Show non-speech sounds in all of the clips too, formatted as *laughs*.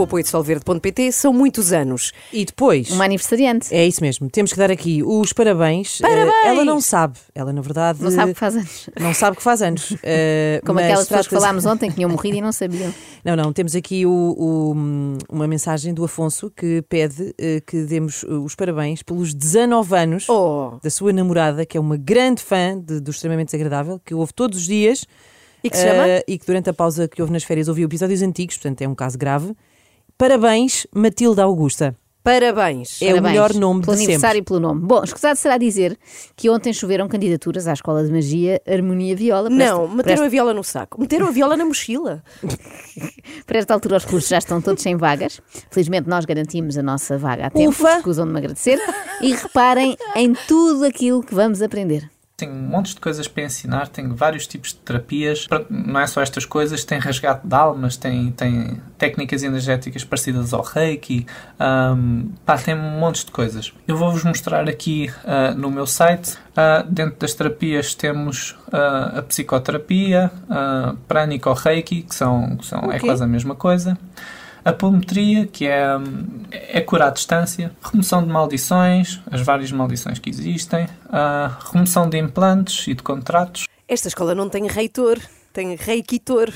com o apoio de solverde.pt, são muitos anos. E depois. Uma aniversariante. É isso mesmo, temos que dar aqui os parabéns. Parabéns! Eh, ela não sabe, ela na verdade. Não sabe o que faz anos. Não sabe que faz anos. *laughs* Eh, Como mas aquelas pessoas que falámos ontem que tinham morrido e não sabiam. *laughs* Não, não, temos aqui o- o- uma mensagem do Afonso que pede eh, que demos eh, os parabéns pelos 19 anos Oh! da sua namorada, que é uma grande fã de- do Extremamente Desagradável, que ouve todos os dias. E que se chama? eh, e que durante a pausa que houve nas férias ouviu episódios antigos, portanto é um caso grave. Parabéns, Matilda Augusta. Parabéns. É o Parabéns melhor nome pelo de aniversário sempre. e pelo nome. Bom, escusado será dizer que ontem choveram candidaturas à Escola de Magia Harmonia Viola. Não, esta- meteram esta- a viola no saco. Meteram a viola na mochila. *laughs* Por esta altura, os cursos já estão todos sem vagas. Felizmente, nós garantimos a nossa vaga a tempo. Ufa! Escusam de me agradecer. E reparem em tudo aquilo que vamos aprender. Tenho montes de coisas para ensinar, tenho vários tipos de terapias. Não é só estas coisas, tem resgate de almas, tem, tem técnicas energéticas parecidas ao reiki, ahm, pá, tem montes de coisas. Eu vou-vos mostrar aqui ah, no meu site. Ah, dentro das terapias temos ah, a psicoterapia, a prânico-reiki, que, são, que são, é Ok. quase a mesma coisa. A pometria, que é, é curar à distância, remoção de maldições, as várias maldições que existem, remoção de implantes e de contratos, Esta escola não tem reitor, tem reikitor.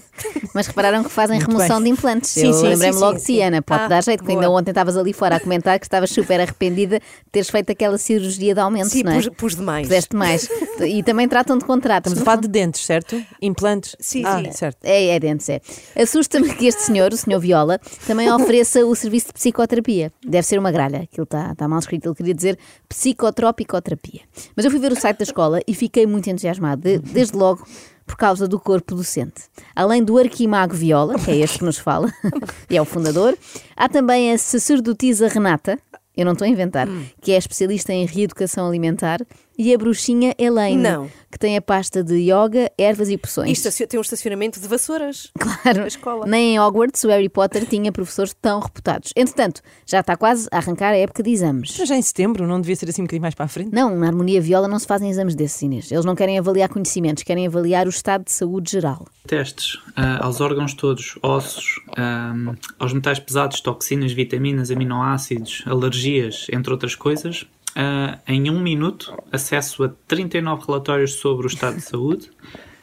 *laughs* Mas repararam que fazem Muito remoção bem. de implantes. Sim, Eu sim, lembrei-me logo sim, de ti. Ana. Pode Ah, dar jeito, que ainda ontem estavas ali fora a comentar que estavas super arrependida de teres feito aquela cirurgia de aumento, Sim, não é? pus, pus demais. Puseste mais. *laughs* e também tratam de contratos. Estamos a no falar fundo. de dentes, certo? Implantes? Sim, ah, sim. certo. É, é dentes, é. Assusta-me que este senhor, o senhor Viola, também ofereça o serviço de psicoterapia. Deve ser uma gralha, aquilo está tá mal escrito, ele queria dizer psicotropicoterapia. Mas eu fui ver o site da escola e fiquei muito entusiasmado, de- desde logo por causa do corpo docente. Além do arquimago Viola, que é este que nos fala, *laughs* e é o fundador, há também a sacerdotisa Renata, eu não estou a inventar, que é especialista em reeducação alimentar, e a bruxinha Elaine, Não. que tem a pasta de yoga, ervas e poções. Isto assim, tem um estacionamento de vassouras. Claro, A escola. nem em Hogwarts o Harry Potter tinha professores tão reputados. Entretanto, já está quase a arrancar a época de exames. Mas já em setembro, não devia ser assim um bocadinho mais para a frente? Não, na harmonia viola não se fazem exames desses, Inês. Eles não querem avaliar conhecimentos, querem avaliar o estado de saúde geral. testes ah, aos órgãos todos, ossos, ahm, aos metais pesados, toxinas, vitaminas, aminoácidos, alergias, entre outras coisas. Ah, em um minuto, acesso a 39 relatórios sobre o estado de saúde.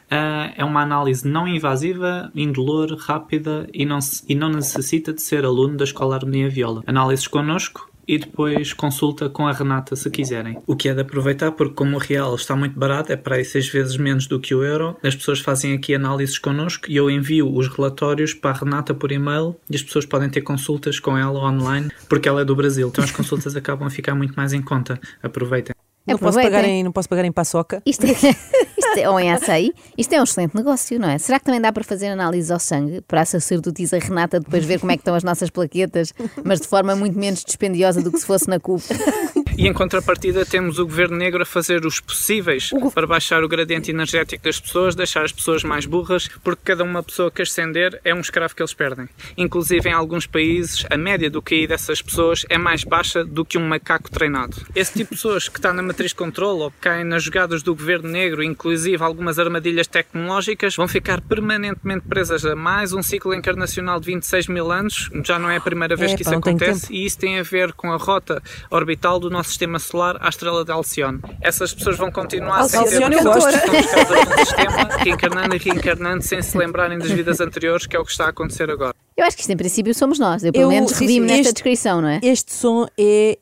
Ah, é uma análise não invasiva, indolor, rápida e não, e não necessita de ser aluno da Escola Harmonia Viola. Análises connosco e depois consulta com a Renata se quiserem. O que é de aproveitar porque como o real está muito barato, é para aí seis vezes menos do que o euro, as pessoas fazem aqui análises connosco e eu envio os relatórios para a Renata por e-mail e as pessoas podem ter consultas com ela online porque ela é do Brasil, então as consultas *laughs* acabam a ficar muito mais em conta. Aproveitem. Não posso, pagar em, não posso pagar em paçoca? Isto é, *laughs* isto é, ou em açaí, isto é um excelente negócio, não é? Será que também dá para fazer análise ao sangue para a sacerdotisa Renata depois ver como é que estão as nossas plaquetas, mas de forma muito menos dispendiosa do que se fosse na CUP? *laughs* E em contrapartida temos o Governo Negro a fazer os possíveis para baixar o gradiente energético das pessoas, deixar as pessoas mais burras, porque cada uma pessoa que ascender é um escravo que eles perdem. Inclusive em alguns países a média do QI dessas pessoas é mais baixa do que um macaco treinado. Esse tipo de pessoas que está na matriz de controle ou que caem nas jogadas do Governo Negro, inclusive algumas armadilhas tecnológicas, vão ficar permanentemente presas a mais um ciclo encarnacional de 26 mil anos. Já não é a primeira vez Epá, que isso tenho acontece e isso tem a ver com a rota orbital do nosso sistema solar à estrela de Alcione. Essas pessoas vão continuar sem ter Alcione eu gosto. sistema, reencarnando e reencarnando sem se lembrarem das vidas anteriores, que é o que está a acontecer agora. Eu acho que isto em princípio somos nós. Eu pelo Eu- menos sim, nesta descrição, não é? Este som é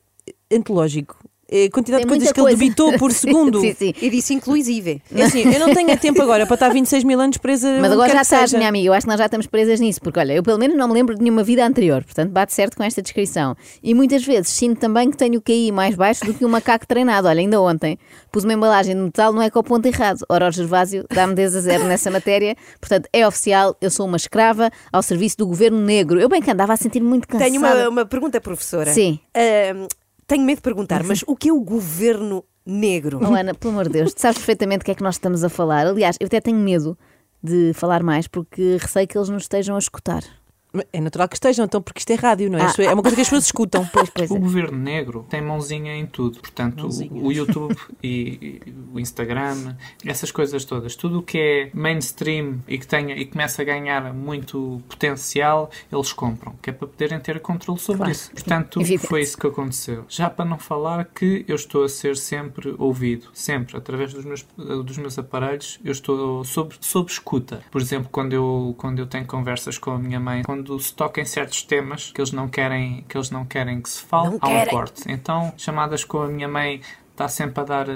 antológico. É a quantidade Tem de coisas muita que ele coisa. debitou por *laughs* segundo. sim, sim. E disse inclusive. É assim, eu não tenho tempo agora para estar 26 mil anos presa. Mas agora já estás, seja. minha amiga. Eu acho que nós já estamos presas nisso, porque olha, eu pelo menos não me lembro de nenhuma vida anterior, portanto bate certo com esta descrição. E muitas vezes sinto também que tenho o QI mais baixo do que um macaco treinado. Olha, ainda ontem pus uma embalagem de metal, não é com o ponto errado. Ora, o Gervásio dá-me 10 a 0 nessa matéria, portanto é oficial, eu sou uma escrava ao serviço do governo negro. Eu bem que andava a sentir muito cansada. Tenho uma, uma pergunta, professora. Sim. Ahm, tenho medo de perguntar, mas o que é o governo negro? Oh, Ana, pelo amor de Deus, tu sabes perfeitamente do que é que nós estamos a falar. Aliás, eu até tenho medo de falar mais porque receio que eles nos estejam a escutar. É natural que estejam, então, porque isto é rádio, não é? Isto é uma coisa que as pessoas escutam. Pois, pois O é. governo negro tem mãozinha em tudo. Portanto, Mãozinha. o YouTube e, e o Instagram, essas coisas todas, tudo o que é mainstream e que tenha e começa a ganhar muito potencial, eles compram, que é para poderem ter controle sobre Claro. isso. Portanto, Evidente. foi isso que aconteceu. Já para não falar que eu estou a ser sempre ouvido, sempre, através dos meus, dos meus aparelhos, eu estou sob, sob escuta. Por exemplo, quando eu, quando eu tenho conversas com a minha mãe, quando se toca em certos temas que eles não querem que, eles não, querem que se fale, Não há um querem. corte. Então, chamadas com a minha mãe está sempre a dar eh,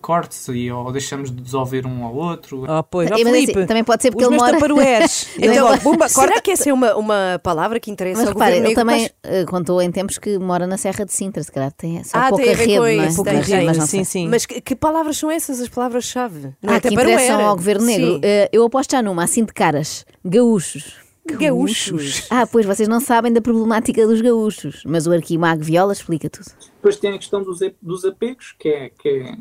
cortes e ou deixamos de desouvir um ao outro. Oh, pois, ó Mas assim, também pode ser porque os ele meus mora- taparoeiros. E Então, logo, corta. que essa é uma, uma palavra que interessa Mas ao repare, governo ele também Pois- eh, contou em tempos que mora na Serra de Sintra, se calhar tem só Ah, pouca tem rede, não é? isso, Pouca tem, rede, tem. mas não sim, sei. sim. Mas que, que palavras são essas, as palavras-chave? Não Ah, é que interessam ao Governo Negro. Eh, eu aposto já numa, assim de caras. Gaúchos. Gaúchos. Ah, pois vocês não sabem da problemática dos gaúchos, mas o Arquimago Viola explica tudo. Depois tem a questão dos, dos apegos, que é, que é,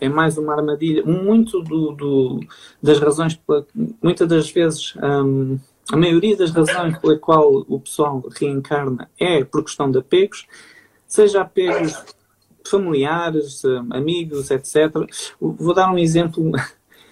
é mais uma armadilha. Muito do, do- das razões, pela, muitas das vezes, hum, a maioria das razões pela qual o pessoal reencarna é por questão de apegos, seja apegos familiares, hum, amigos, etc. Vou dar um exemplo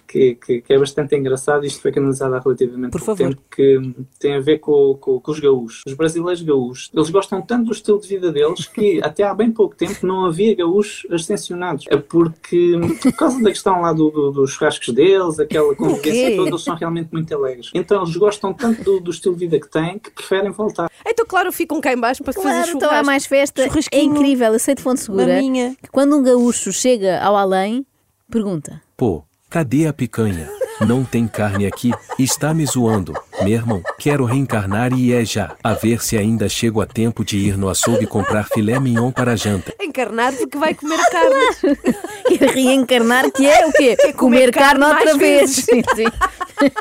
que, que- que é bastante engraçado. Isto foi canalizado há relativamente Por pouco favor. tempo, que tem a ver com, com- com os gaúchos. Os brasileiros gaúchos, eles gostam tanto do estilo de vida deles que *laughs* até há bem pouco tempo não havia gaúchos ascensionados. É porque, por causa da questão lá do- do- dos churrascos deles, aquela convivência toda, eles são realmente muito alegres. Então eles gostam tanto do, do estilo de vida que têm que preferem voltar. Então, claro, ficam cá em baixo para fazer Claro, churrasco. então há mais festa. É incrível, eu sei de fonte segura Maminha. quando um gaúcho chega ao além, pergunta. Pô, cadê a picanha? Não tem carne aqui? Está me zoando. Meu irmão, quero reencarnar e é já. A ver se ainda chego a tempo de ir no açougue comprar filé mignon para a janta. Encarnar porque vai comer carne. *laughs* E reencarnar, que é o quê? comer comer carne carne outra vez. Sim, sim. *laughs*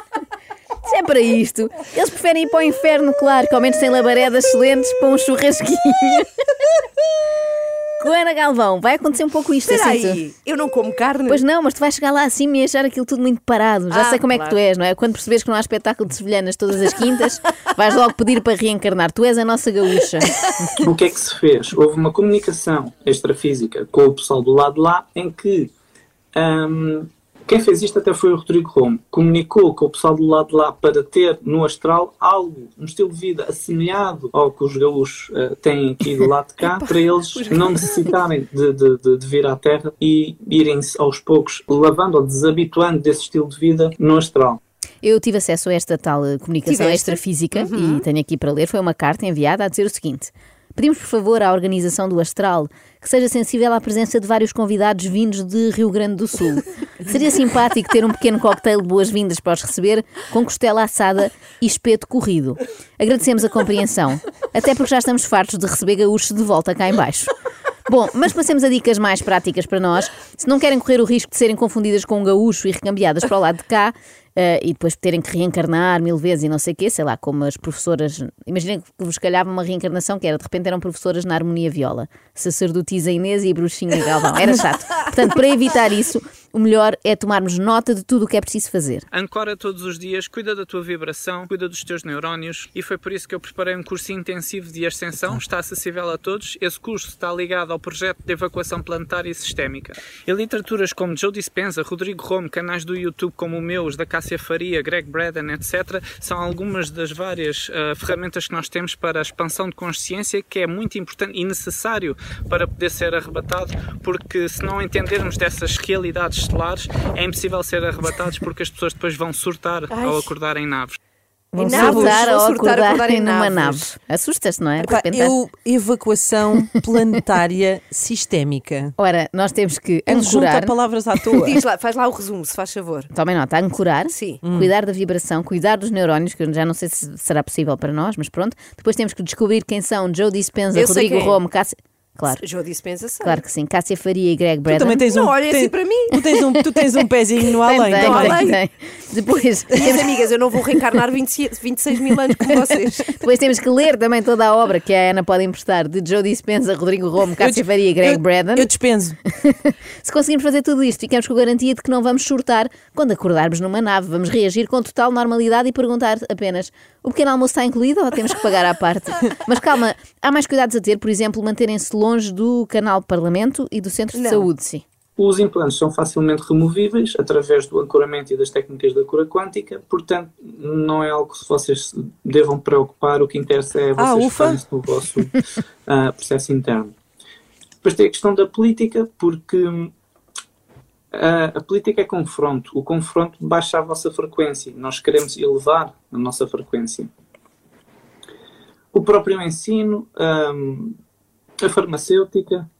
Se é para isto, eles preferem ir para o inferno, claro, que ao menos têm labaredas excelentes para um churrasquinho. Com Ana Galvão, vai acontecer um pouco isto, Espera eu sinto. aí, eu não como carne. Pois não, mas tu vais chegar lá assim e achar aquilo tudo muito parado. Já Ah, sei como é que claro. tu és, não é? Quando percebes que não há espetáculo de sevilhanas todas as quintas, vais logo pedir para reencarnar. Tu és a nossa gaúcha. O que é que se fez? Houve uma comunicação extrafísica com o pessoal do lado de lá em que hum, quem fez isto até foi o Rodrigo Romo. Comunicou com o pessoal do lado de lá para ter no astral algo, um estilo de vida assemelhado ao que os gaúchos eh, têm aqui do lado de cá, *laughs* para eles não necessitarem de, de- de- de vir à Terra e irem-se aos poucos lavando ou desabituando desse estilo de vida no astral. Eu tive acesso a esta tal eh, comunicação Tiveste? extrafísica e tenho aqui para ler. Foi uma carta enviada a dizer o seguinte: Pedimos, por favor, à organização do Astral que seja sensível à presença de vários convidados vindos de Rio Grande do Sul. Seria simpático ter um pequeno cocktail de boas-vindas para os receber, com costela assada e espeto corrido. Agradecemos a compreensão, até porque já estamos fartos de receber gaúchos de volta cá em baixo. Bom, mas passemos a dicas mais práticas para nós. Se não querem correr o risco de serem confundidas com um gaúcho e recambiadas para o lado de cá, eh, e depois terem que reencarnar mil vezes e não sei o quê, sei lá, como as professoras. Imaginem que vos calhava uma reencarnação que era, de repente eram professoras na harmonia viola, sacerdotisa Inês e bruxinha Galvão. Era chato. Portanto, para evitar isso, o melhor é tomarmos nota de tudo o que é preciso fazer. Ancora todos os dias, cuida da tua vibração, cuida dos teus neurónios e foi por isso que eu preparei um curso intensivo de ascensão, está acessível a todos. Esse curso está ligado ao projeto de evacuação planetária e sistémica. E literaturas como Joe Dispenza, Rodrigo Rome, canais do YouTube como o meu, os da Cássia Faria, Greg Braden, etc., são algumas das várias ah, ferramentas que nós temos para a expansão de consciência que é muito importante e necessário para poder ser arrebatado, porque se não entendermos dessas realidades estelares, é impossível ser arrebatados porque as pessoas depois vão surtar ao acordar em naves. Vão surtar ou surtar, acordar, acordar em numa nave. naves. Assustas-te, não é? Epá, eu, evacuação *laughs* planetária sistémica. Ora, nós temos que Não se junta ancorar. palavras à toa. *laughs* Diz lá, faz lá o resumo, se faz favor. Tomem nota, ancorar, Sim. cuidar da vibração, cuidar dos neurónios, que eu já não sei se será possível para nós, mas pronto. Depois temos que descobrir quem são Joe Dispenza, Eu Rodrigo é. Claro, Joe dispensa sei. claro que sim. Cássia Faria e Greg Tu Braden. também tens Não um. olha assim tens- para mim. Tu tens um, tu tens um *laughs* pezinho no Tem, além. tem, também. além. tem, tem. Depois, *laughs* Minhas amigas, eu não vou reencarnar 20 26 mil anos como vocês. *laughs* depois temos que ler também toda a obra que a Ana pode emprestar de Joe Dispenza, Rodrigo Rome, Cássia Faria e Greg eu, Braden. Eu dispenso. Se conseguirmos fazer tudo isto, ficamos com a garantia de que não vamos surtar quando acordarmos numa nave. Vamos reagir com total normalidade e perguntar apenas O pequeno almoço está incluído ou temos que pagar à parte? *laughs* Mas calma, há mais cuidados a ter, por exemplo, manterem-se longe do canal Parlamento e do Centro de Não. Saúde, sim. Os implantes são facilmente removíveis através do ancoramento e das técnicas da cura quântica, portanto, não é algo que vocês devam preocupar. O que interessa é Ah, vocês ufa. focarem-se no vosso ah, processo interno. Depois tem a questão da política, porque hum, a, a política é confronto. O confronto baixa a vossa frequência. Nós queremos elevar a nossa frequência. O próprio ensino, hum, a farmacêutica,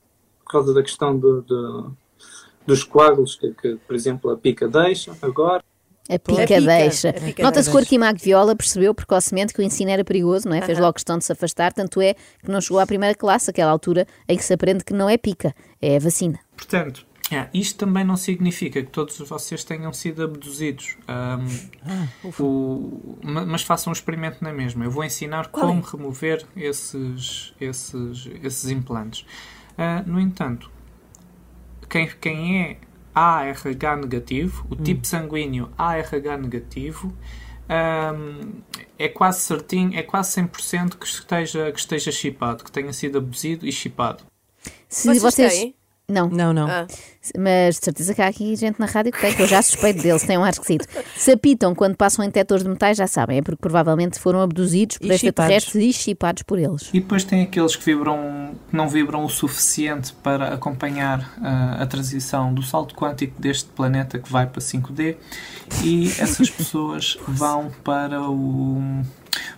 por causa da questão do- do- dos coágulos que, que, por exemplo, a pica deixa agora. A pica, pica, deixa. a pica Nota-se que o deixa. Arquimago Viola percebeu precocemente que o ensino era perigoso, não é? Fez logo questão de se afastar, tanto é que não chegou à primeira classe, aquela altura em que se aprende que não é pica, é a vacina. Portanto, é, isto também não significa que todos vocês tenham sido abduzidos. Ahm, o- ma- mas façam um experimento na mesma. Eu vou ensinar Qual é? como remover esses, esses, esses implantes. Ah, no entanto, quem, quem é ARH negativo, o tipo sanguíneo ARH negativo, ahm, é quase certinho, é quase 100% que esteja, que esteja chipado, que tenha sido abduzido e chipado. Se Vocês vocês. Não, Não, não. Ah. mas de certeza que há aqui gente na rádio que tem, que eu já suspeito deles, têm um ar esquisito. Se apitam quando passam em detectores de metais, já sabem, é porque provavelmente foram abduzidos por E extraterrestres e chipados por eles. E depois tem aqueles que vibram, que não vibram o suficiente para acompanhar ah, a transição do salto quântico deste planeta que vai para 5D e essas *laughs* pessoas vão para o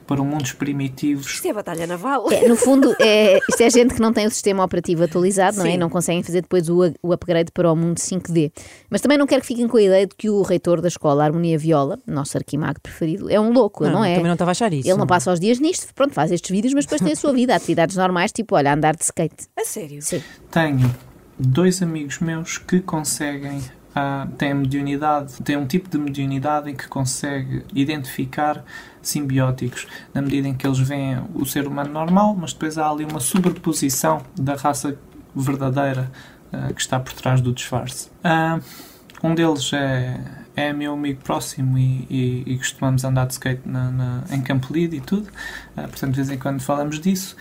para o mundo dos primitivos. Isto é batalha naval. É, no fundo, *laughs* é, isto é gente que não tem o sistema operativo atualizado, não é? Sim. E não conseguem fazer depois o, o upgrade para o mundo 5D. Mas também não quero que fiquem com a ideia de que o reitor da escola Harmonia Viola, nosso arquimago preferido, é um louco, não, é? Também não estava a achar isso. Ele não passa os dias nisto, pronto, faz estes vídeos, mas depois tem a sua vida, atividades normais, tipo, olha, andar de skate. A sério? Sim. Tenho dois amigos meus que conseguem ah, têm mediunidade, têm um tipo de mediunidade em que consegue identificar simbióticos, na medida em que eles veem o ser humano normal, mas depois há ali uma sobreposição da raça verdadeira ah, que está por trás do disfarce. Ah, um deles é, é meu amigo próximo e, e- e costumamos andar de skate na, na- em Campo Lido e tudo, Ah, portanto de vez em quando falamos disso.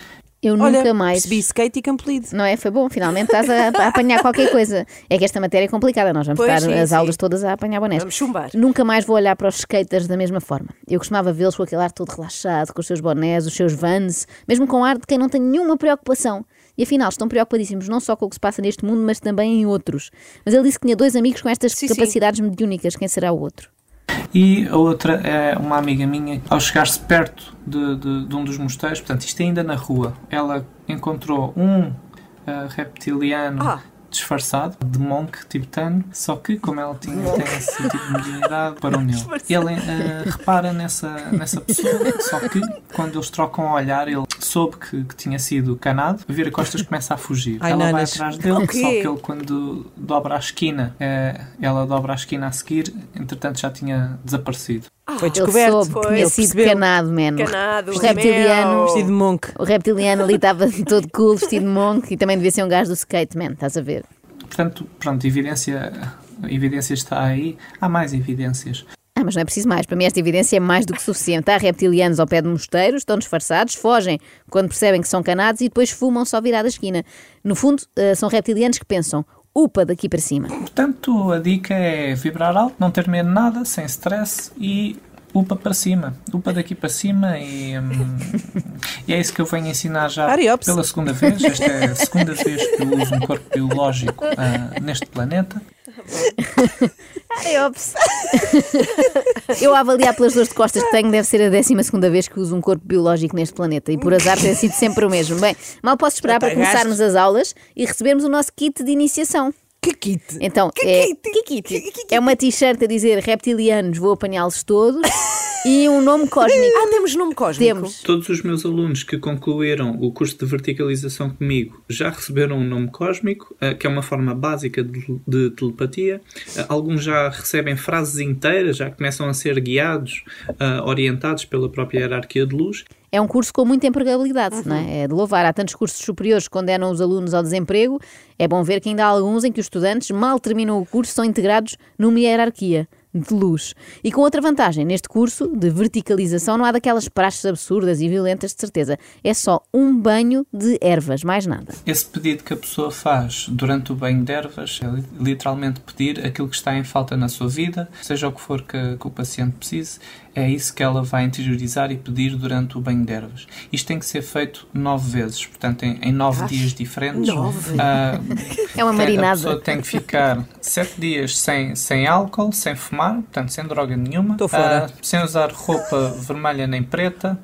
Eu Olha, nunca mais. percebi skate e campo lido. Não é? Foi bom, finalmente estás a, a apanhar qualquer coisa. É que esta matéria é complicada, nós vamos Pois, estar sim, as sim. aulas todas a apanhar bonés. Vamos chumbar. Nunca mais vou olhar para os skaters da mesma forma. Eu costumava vê-los com aquele ar todo relaxado, com os seus bonés, os seus vans, mesmo com ar de quem não tem nenhuma preocupação. E afinal, estão preocupadíssimos não só com o que se passa neste mundo, mas também em outros. Mas ele disse que tinha dois amigos com estas Sim, sim. capacidades mediúnicas. Quem será o outro? E a outra é uma amiga minha, ao chegar-se perto de, de- de um dos mosteiros, portanto, isto ainda na rua, ela encontrou um ah, reptiliano Ah. Disfarçado de monk tibetano, só que, como ela tinha, tem esse tipo de mediunidade, parou nele. Ele ah, repara nessa, nessa pessoa, só que quando eles trocam o olhar, ele soube que, que tinha sido canado, vira costas começa a fugir. Ai, ela vai atrás dele, O quê? só que ele quando dobra a esquina, eh, ela dobra a esquina a seguir, entretanto já tinha desaparecido. Foi Ele descoberto. soube que Pois. tinha Ele sido canado, man. Canado, Os reptilianos. mel. Vestido de monk. O reptiliano ali estava *laughs* todo cool, vestido de monk, e também devia ser um gajo do skate, man. Estás a ver? Portanto, pronto, evidência, a evidência está aí. Há mais evidências. Ah, mas não é preciso mais. Para mim, esta evidência é mais do que suficiente. Há reptilianos ao pé de mosteiros, estão disfarçados, fogem quando percebem que são canados e depois fumam só virada a esquina. No fundo, eh, são reptilianos que pensam, upa, daqui para cima. Portanto, a dica é vibrar alto, não ter medo de nada, sem stress e upa para cima. Upa daqui para cima e, hum, *laughs* e é isso que eu venho ensinar já Ariops. pela segunda vez. Esta é a segunda vez que eu uso um corpo biológico ah, neste planeta. Ai, ops. Eu a avaliar pelas dores de costas que tenho, deve ser a décima segunda vez que uso um corpo biológico neste planeta e por azar tem sido sempre o mesmo. Bem, mal posso esperar para começarmos as aulas e recebermos o nosso kit de iniciação. Que kit. Então, é, é uma t-shirt a dizer reptilianos, vou apanhá-los todos *laughs* e um nome cósmico. Ah, temos nome cósmico. Temos. Todos os meus alunos que concluíram o curso de verticalização comigo já receberam um nome cósmico, eh, que é uma forma básica de, de telepatia. Eh, Alguns já recebem frases inteiras, já começam a ser guiados, eh, orientados pela própria hierarquia de luz. É um curso com muita empregabilidade, não é? É de louvar. Há tantos cursos superiores que condenam os alunos ao desemprego. É bom ver que ainda há alguns em que os estudantes, mal terminam o curso, são integrados numa hierarquia. de luz. E com outra vantagem, neste curso de verticalização não há daquelas praxes absurdas e violentas, de certeza. É só um banho de ervas, mais nada. Esse pedido que a pessoa faz durante o banho de ervas é li- literalmente pedir aquilo que está em falta na sua vida, seja o que for que, que o paciente precise, é isso que ela vai interiorizar e pedir durante o banho de ervas. Isto tem que ser feito nove vezes, portanto, em, em nove dias diferentes. nove? Ah, É uma marinada. A pessoa tem que ficar sete dias sem, sem álcool, sem fumar, portanto, sem droga nenhuma. Ah, sem usar roupa vermelha nem preta,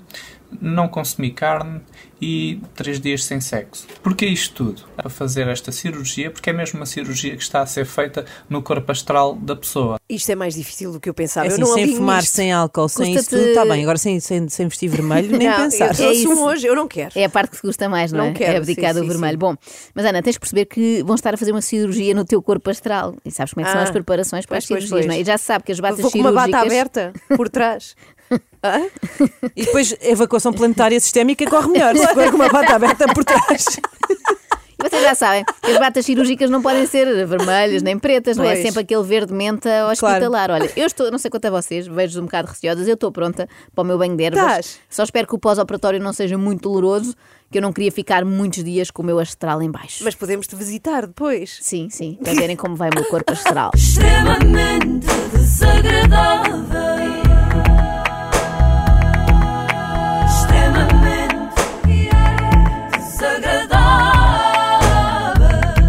não consumir carne e três dias sem sexo. Porquê isto tudo? Para fazer esta cirurgia, porque é mesmo uma cirurgia que está a ser feita no corpo astral da pessoa. Isto é mais difícil do que eu pensava. É assim, eu não sem fumar, nisto. sem álcool, sem isso tudo, está bem. Agora sem, sem, sem vestir vermelho, nem não, pensar. Eu É assumo isso. hoje, eu não quero. É a parte que se custa mais, não, Não é? quero, é abdicar sim, do vermelho. sim. Bom, mas Ana, tens de perceber que vão estar a fazer uma cirurgia no teu corpo astral. E sabes como é que são Ah, as preparações para pois, as cirurgias, pois. não é? E já se sabe que as batas Vou com uma cirúrgicas... bata aberta por trás. *laughs* E depois a evacuação planetária sistémica corre melhor. Se for com uma bata aberta por trás. E vocês já sabem que as batas cirúrgicas não podem ser vermelhas nem pretas, não é? É Pois. sempre aquele verde menta hospitalar. Olha, eu estou, não sei quanto a vocês, vejo um bocado receosas, eu estou pronta para o meu banho de ervas. Estás? Só espero que o pós-operatório não seja muito doloroso, que eu não queria ficar muitos dias com o meu astral em baixo. Mas podemos te visitar depois. Sim, sim, para verem como vai o meu corpo astral. extremamente desagradável.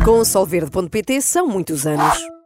Com o solverde.pt são muitos anos.